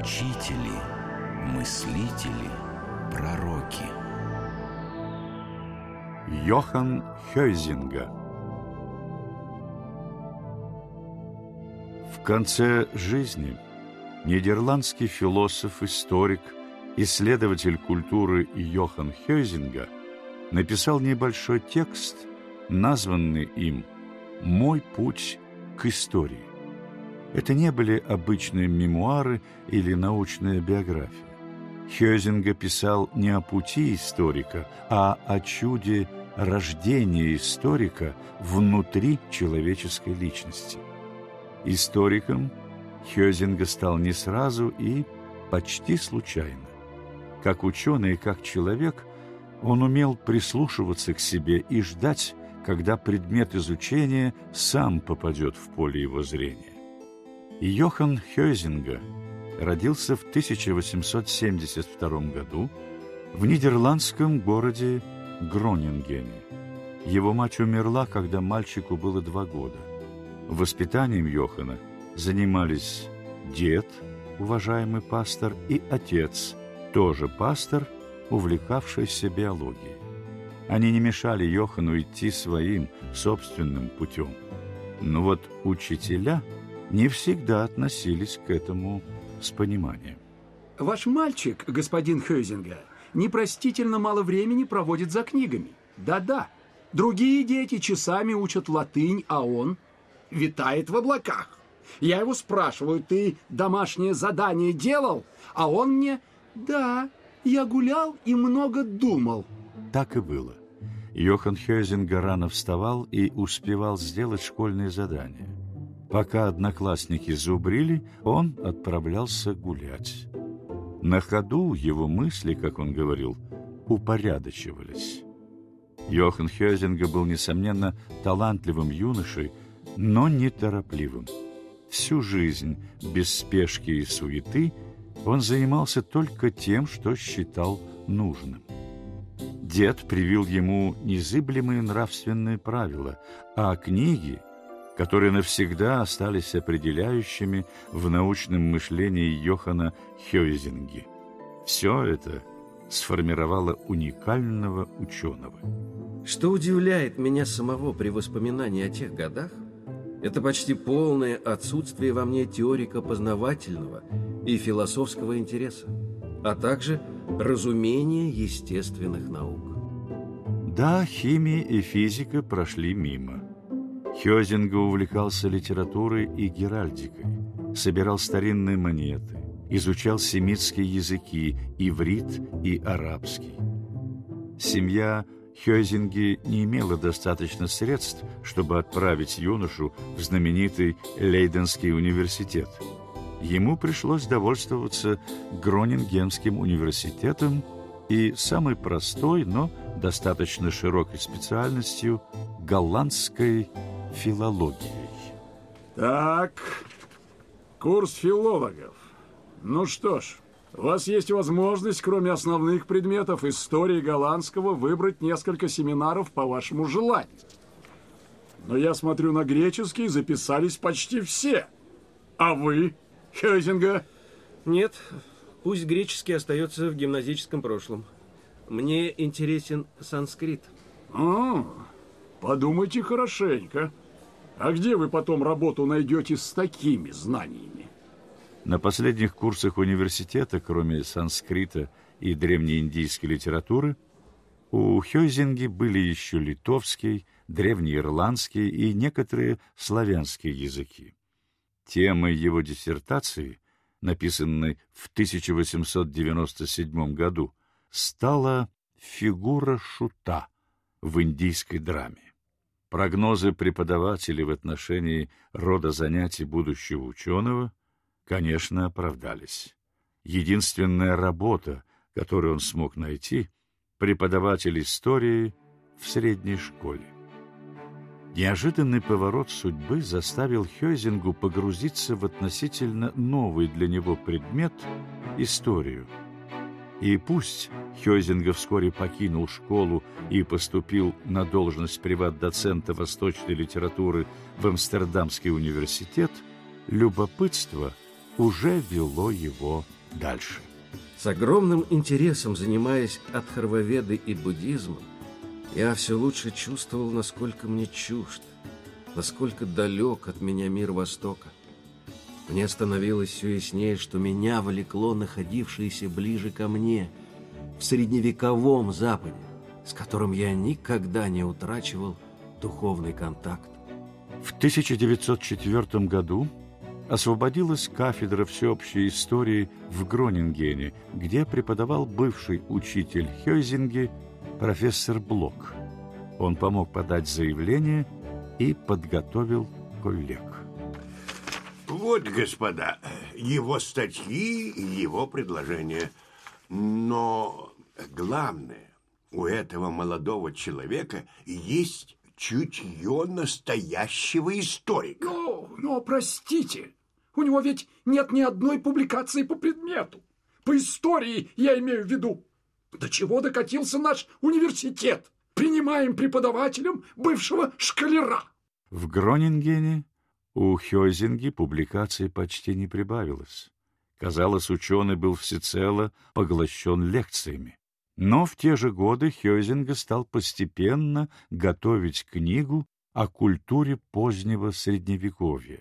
учители, мыслители, пророки. Йохан Хёйзинга В конце жизни нидерландский философ, историк, исследователь культуры Йохан Хёйзинга написал небольшой текст, названный им «Мой путь к истории». Это не были обычные мемуары или научная биография. Хёзинга писал не о пути историка, а о чуде рождения историка внутри человеческой личности. Историком Хёзинга стал не сразу и почти случайно. Как ученый и как человек, он умел прислушиваться к себе и ждать, когда предмет изучения сам попадет в поле его зрения. Йохан Хёйзинга родился в 1872 году в нидерландском городе Гронингене. Его мать умерла, когда мальчику было два года. Воспитанием Йохана занимались дед, уважаемый пастор, и отец, тоже пастор, увлекавшийся биологией. Они не мешали Йохану идти своим собственным путем. Но вот учителя – не всегда относились к этому с пониманием. Ваш мальчик, господин Хёзинга, непростительно мало времени проводит за книгами. Да-да, другие дети часами учат латынь, а он витает в облаках. Я его спрашиваю, ты домашнее задание делал? А он мне, да, я гулял и много думал. Так и было. Йохан Хёзинга рано вставал и успевал сделать школьные задания. Пока одноклассники зубрили, он отправлялся гулять. На ходу его мысли, как он говорил, упорядочивались. Йохан Хёзинга был, несомненно, талантливым юношей, но неторопливым. Всю жизнь, без спешки и суеты, он занимался только тем, что считал нужным. Дед привил ему незыблемые нравственные правила, а книги которые навсегда остались определяющими в научном мышлении Йохана Хёйзинги. Все это сформировало уникального ученого. Что удивляет меня самого при воспоминании о тех годах, это почти полное отсутствие во мне теорико-познавательного и философского интереса, а также разумение естественных наук. Да, химия и физика прошли мимо – Хёзинга увлекался литературой и геральдикой, собирал старинные монеты, изучал семитские языки, иврит и арабский. Семья Хёзинги не имела достаточно средств, чтобы отправить юношу в знаменитый Лейденский университет. Ему пришлось довольствоваться Гронингенским университетом и самой простой, но достаточно широкой специальностью – голландской филологией. Так, курс филологов. Ну что ж, у вас есть возможность, кроме основных предметов истории голландского, выбрать несколько семинаров по вашему желанию. Но я смотрю на греческий, записались почти все. А вы, Хёзинга? Нет, пусть греческий остается в гимназическом прошлом. Мне интересен санскрит. А, подумайте хорошенько. А где вы потом работу найдете с такими знаниями? На последних курсах университета, кроме санскрита и древнеиндийской литературы, у Хёйзинги были еще литовский, древнеирландский и некоторые славянские языки. Темой его диссертации, написанной в 1897 году, стала фигура шута в индийской драме. Прогнозы преподавателей в отношении рода занятий будущего ученого, конечно, оправдались. Единственная работа, которую он смог найти, преподаватель истории в средней школе. Неожиданный поворот судьбы заставил Хёйзингу погрузиться в относительно новый для него предмет – историю – и пусть Хёзинга вскоре покинул школу и поступил на должность приват-доцента восточной литературы в Амстердамский университет, любопытство уже вело его дальше. С огромным интересом занимаясь Адхарваведой и буддизмом, я все лучше чувствовал, насколько мне чужд, насколько далек от меня мир Востока. Мне становилось все яснее, что меня влекло находившееся ближе ко мне, в средневековом Западе, с которым я никогда не утрачивал духовный контакт. В 1904 году освободилась кафедра всеобщей истории в Гронингене, где преподавал бывший учитель Хёйзинги профессор Блок. Он помог подать заявление и подготовил коллег. Вот, господа, его статьи и его предложения. Но главное, у этого молодого человека есть чутье настоящего историка. Но, но, простите, у него ведь нет ни одной публикации по предмету. По истории я имею в виду. До чего докатился наш университет? Принимаем преподавателем бывшего шкалера. В Гронингене у Хёйзинги публикаций почти не прибавилось. Казалось, ученый был всецело поглощен лекциями. Но в те же годы Хёйзинга стал постепенно готовить книгу о культуре позднего Средневековья.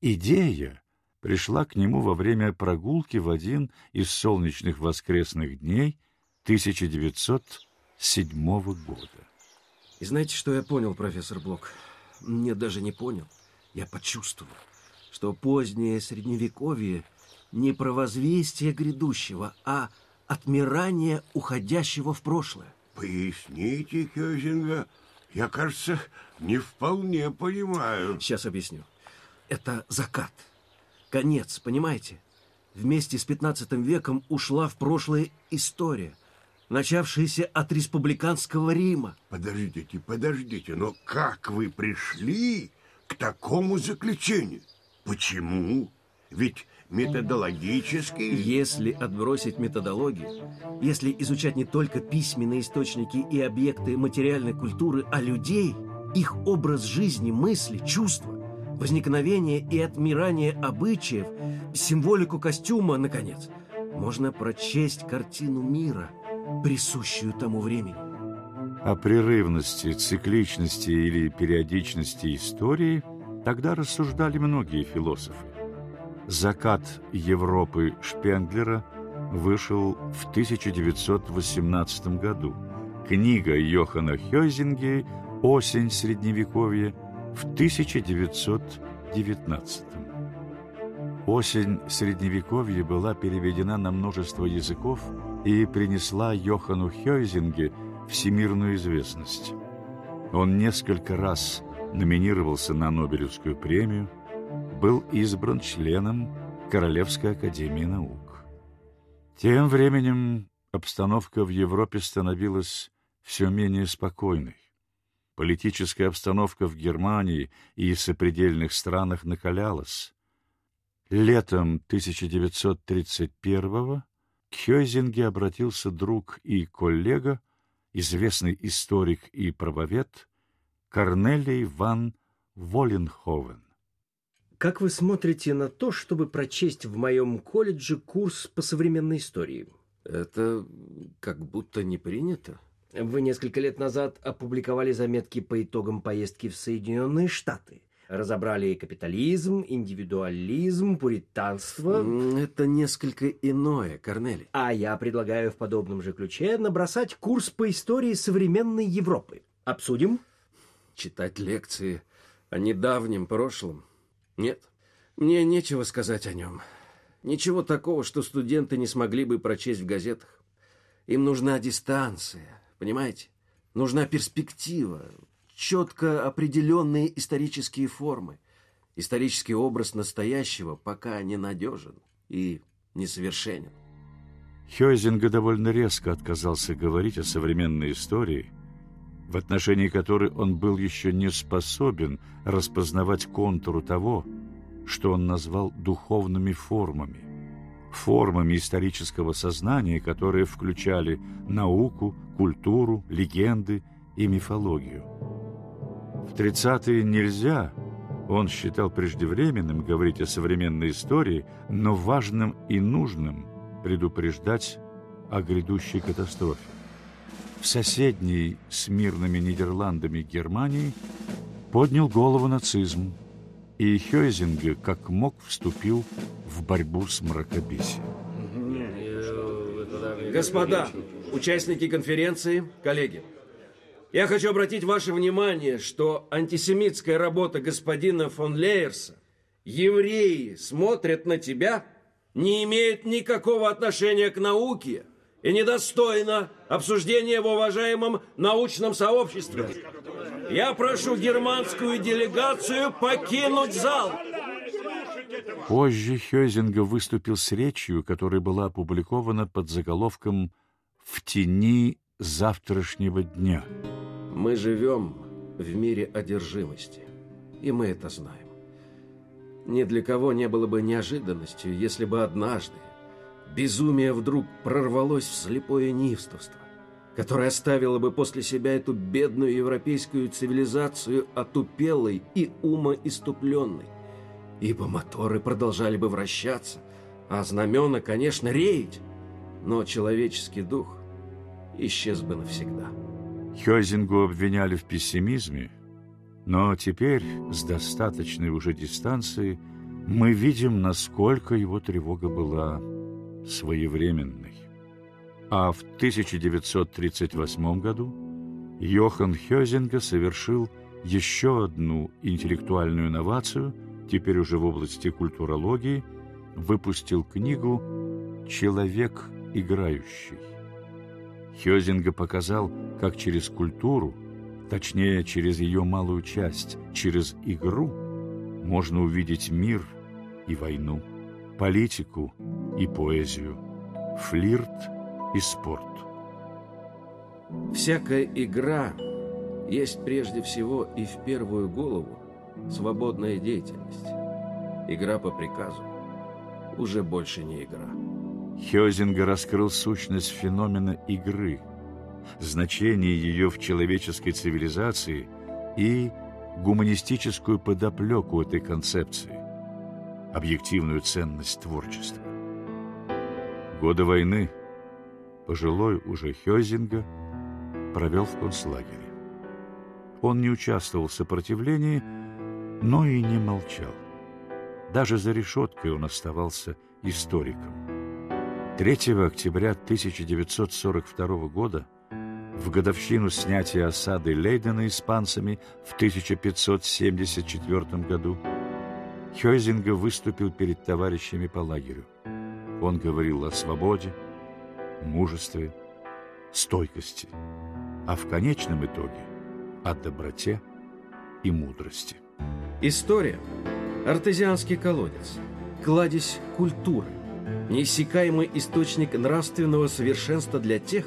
Идея пришла к нему во время прогулки в один из солнечных воскресных дней 1907 года. И знаете, что я понял, профессор Блок? Мне даже не понял. Я почувствовал, что позднее Средневековье не про возвестие грядущего, а отмирание уходящего в прошлое. Поясните, Хёзинга, я, кажется, не вполне понимаю. Сейчас объясню. Это закат. Конец, понимаете? Вместе с 15 веком ушла в прошлое история, начавшаяся от республиканского Рима. Подождите, подождите, но как вы пришли к такому заключению? Почему? Ведь методологически... Если отбросить методологию, если изучать не только письменные источники и объекты материальной культуры, а людей, их образ жизни, мысли, чувства, возникновение и отмирание обычаев, символику костюма, наконец, можно прочесть картину мира, присущую тому времени. О прерывности, цикличности или периодичности истории тогда рассуждали многие философы. «Закат Европы» Шпенглера вышел в 1918 году. Книга Йохана Хёйзинге «Осень Средневековья» в 1919. «Осень Средневековья» была переведена на множество языков и принесла Йохану Хёйзинге всемирную известность. Он несколько раз номинировался на Нобелевскую премию, был избран членом Королевской академии наук. Тем временем обстановка в Европе становилась все менее спокойной. Политическая обстановка в Германии и сопредельных странах накалялась. Летом 1931-го к Хёйзинге обратился друг и коллега, известный историк и правовед Корнелий ван Воленховен. Как вы смотрите на то, чтобы прочесть в моем колледже курс по современной истории? Это как будто не принято. Вы несколько лет назад опубликовали заметки по итогам поездки в Соединенные Штаты. Разобрали капитализм, индивидуализм, пуританство. Это несколько иное, Корнели. А я предлагаю в подобном же ключе набросать курс по истории современной Европы. Обсудим? Читать лекции о недавнем прошлом нет, мне нечего сказать о нем. Ничего такого, что студенты не смогли бы прочесть в газетах. Им нужна дистанция, понимаете? Нужна перспектива, четко определенные исторические формы. Исторический образ настоящего пока ненадежен и несовершенен. Хёйзинга довольно резко отказался говорить о современной истории, в отношении которой он был еще не способен распознавать контуру того, что он назвал духовными формами, формами исторического сознания, которые включали науку, культуру, легенды и мифологию. В 30-е нельзя, Он считал преждевременным говорить о современной истории, но важным и нужным предупреждать о грядущей катастрофе. В соседней с мирными Нидерландами Германии поднял голову нацизм, и Хёйзинге как мог вступил в борьбу с мракобесием. Господа, участники конференции, коллеги, я хочу обратить ваше внимание, что антисемитская работа господина фон Лейерса «Евреи смотрят на тебя» не имеет никакого отношения к науке и недостойна обсуждения в уважаемом научном сообществе. Я прошу германскую делегацию покинуть зал. Позже Хёзинга выступил с речью, которая была опубликована под заголовком «В тени завтрашнего дня». Мы живем в мире одержимости, и мы это знаем. Ни для кого не было бы неожиданностью, если бы однажды безумие вдруг прорвалось в слепое неистовство, которое оставило бы после себя эту бедную европейскую цивилизацию отупелой и умоиступленной, ибо моторы продолжали бы вращаться, а знамена, конечно, реять, но человеческий дух исчез бы навсегда. Хёзингу обвиняли в пессимизме, но теперь, с достаточной уже дистанции, мы видим, насколько его тревога была своевременной. А в 1938 году Йохан Хёзинга совершил еще одну интеллектуальную инновацию, теперь уже в области культурологии, выпустил книгу «Человек играющий». Хёзинга показал, как через культуру, точнее, через ее малую часть, через игру, можно увидеть мир и войну, политику и поэзию, флирт и спорт. Всякая игра есть прежде всего и в первую голову свободная деятельность. Игра по приказу уже больше не игра. Хёзинга раскрыл сущность феномена игры, значение ее в человеческой цивилизации и гуманистическую подоплеку этой концепции, объективную ценность творчества. Годы войны пожилой уже Хёзинга провел в концлагере. Он не участвовал в сопротивлении, но и не молчал. Даже за решеткой он оставался историком. 3 октября 1942 года, в годовщину снятия осады Лейдена испанцами в 1574 году, Хёйзинга выступил перед товарищами по лагерю. Он говорил о свободе, мужестве, стойкости, а в конечном итоге о доброте и мудрости. История – артезианский колодец, кладезь культуры, неиссякаемый источник нравственного совершенства для тех,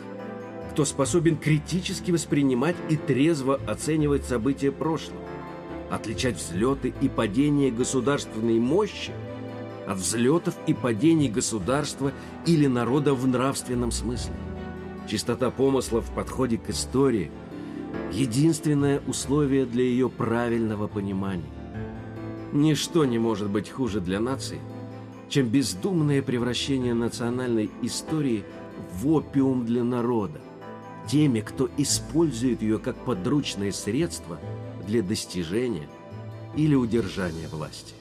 кто способен критически воспринимать и трезво оценивать события прошлого, отличать взлеты и падения государственной мощи от взлетов и падений государства или народа в нравственном смысле. Чистота помысла в подходе к истории – единственное условие для ее правильного понимания. Ничто не может быть хуже для нации – чем бездумное превращение национальной истории в опиум для народа, теми, кто использует ее как подручное средство для достижения или удержания власти.